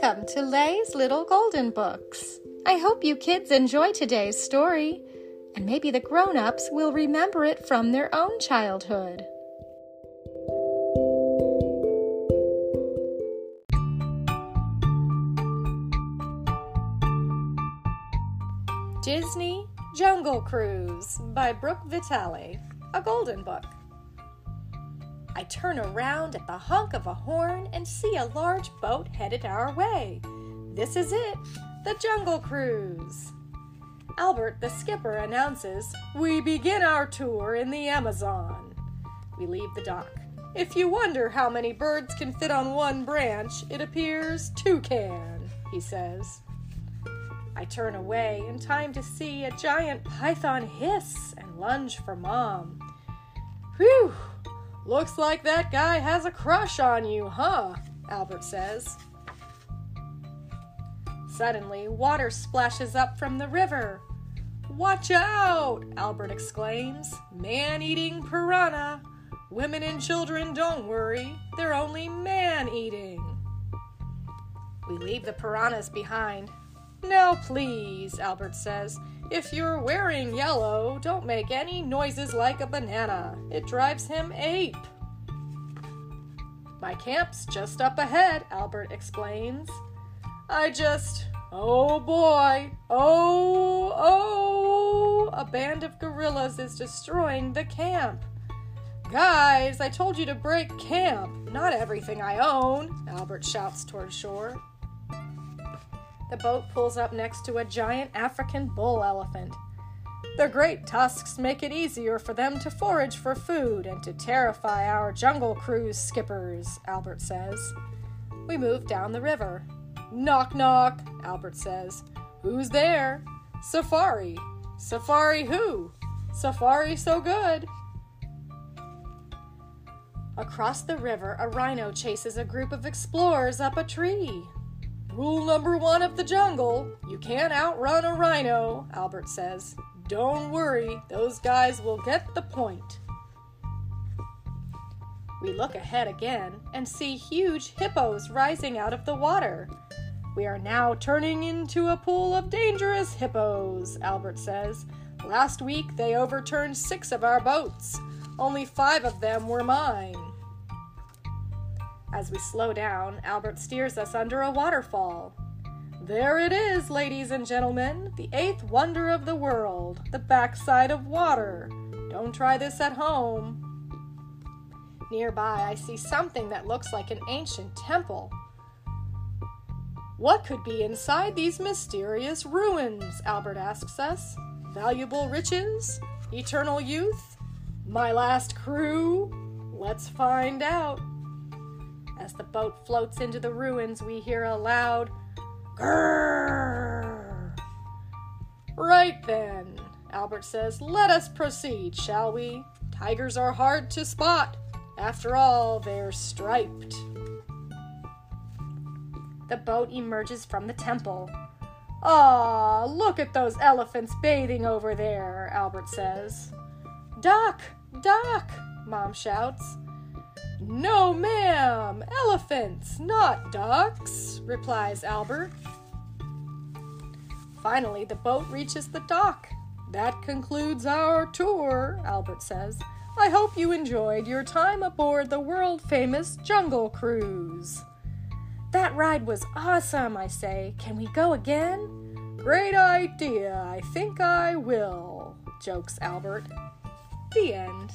Welcome to Lay's Little Golden Books. I hope you kids enjoy today's story, and maybe the grown ups will remember it from their own childhood. Disney Jungle Cruise by Brooke Vitale, a golden book. I turn around at the honk of a horn and see a large boat headed our way. This is it, the Jungle Cruise. Albert, the skipper, announces, We begin our tour in the Amazon. We leave the dock. If you wonder how many birds can fit on one branch, it appears two can, he says. I turn away in time to see a giant python hiss and lunge for Mom. Whew! Looks like that guy has a crush on you, huh? Albert says. Suddenly, water splashes up from the river. Watch out! Albert exclaims. Man eating piranha. Women and children, don't worry. They're only man eating. We leave the piranhas behind. Now, please, Albert says. If you're wearing yellow, don't make any noises like a banana. It drives him ape. My camp's just up ahead, Albert explains. I just. Oh boy! Oh, oh! A band of gorillas is destroying the camp. Guys, I told you to break camp, not everything I own, Albert shouts toward shore. The boat pulls up next to a giant African bull elephant. Their great tusks make it easier for them to forage for food and to terrify our jungle cruise skippers, Albert says. We move down the river. Knock, knock, Albert says. Who's there? Safari. Safari who? Safari so good. Across the river, a rhino chases a group of explorers up a tree. Rule number one of the jungle you can't outrun a rhino, Albert says. Don't worry, those guys will get the point. We look ahead again and see huge hippos rising out of the water. We are now turning into a pool of dangerous hippos, Albert says. Last week they overturned six of our boats. Only five of them were mine. As we slow down, Albert steers us under a waterfall. There it is, ladies and gentlemen, the eighth wonder of the world, the backside of water. Don't try this at home. Nearby, I see something that looks like an ancient temple. What could be inside these mysterious ruins? Albert asks us. Valuable riches? Eternal youth? My last crew? Let's find out. As the boat floats into the ruins, we hear a loud grrr. Right then, Albert says, let us proceed, shall we? Tigers are hard to spot. After all, they're striped. The boat emerges from the temple. Ah, look at those elephants bathing over there, Albert says. Duck, duck, Mom shouts. No, elephants, not ducks, replies Albert. Finally, the boat reaches the dock. That concludes our tour, Albert says. I hope you enjoyed your time aboard the world famous Jungle Cruise. That ride was awesome, I say. Can we go again? Great idea. I think I will, jokes Albert. The end.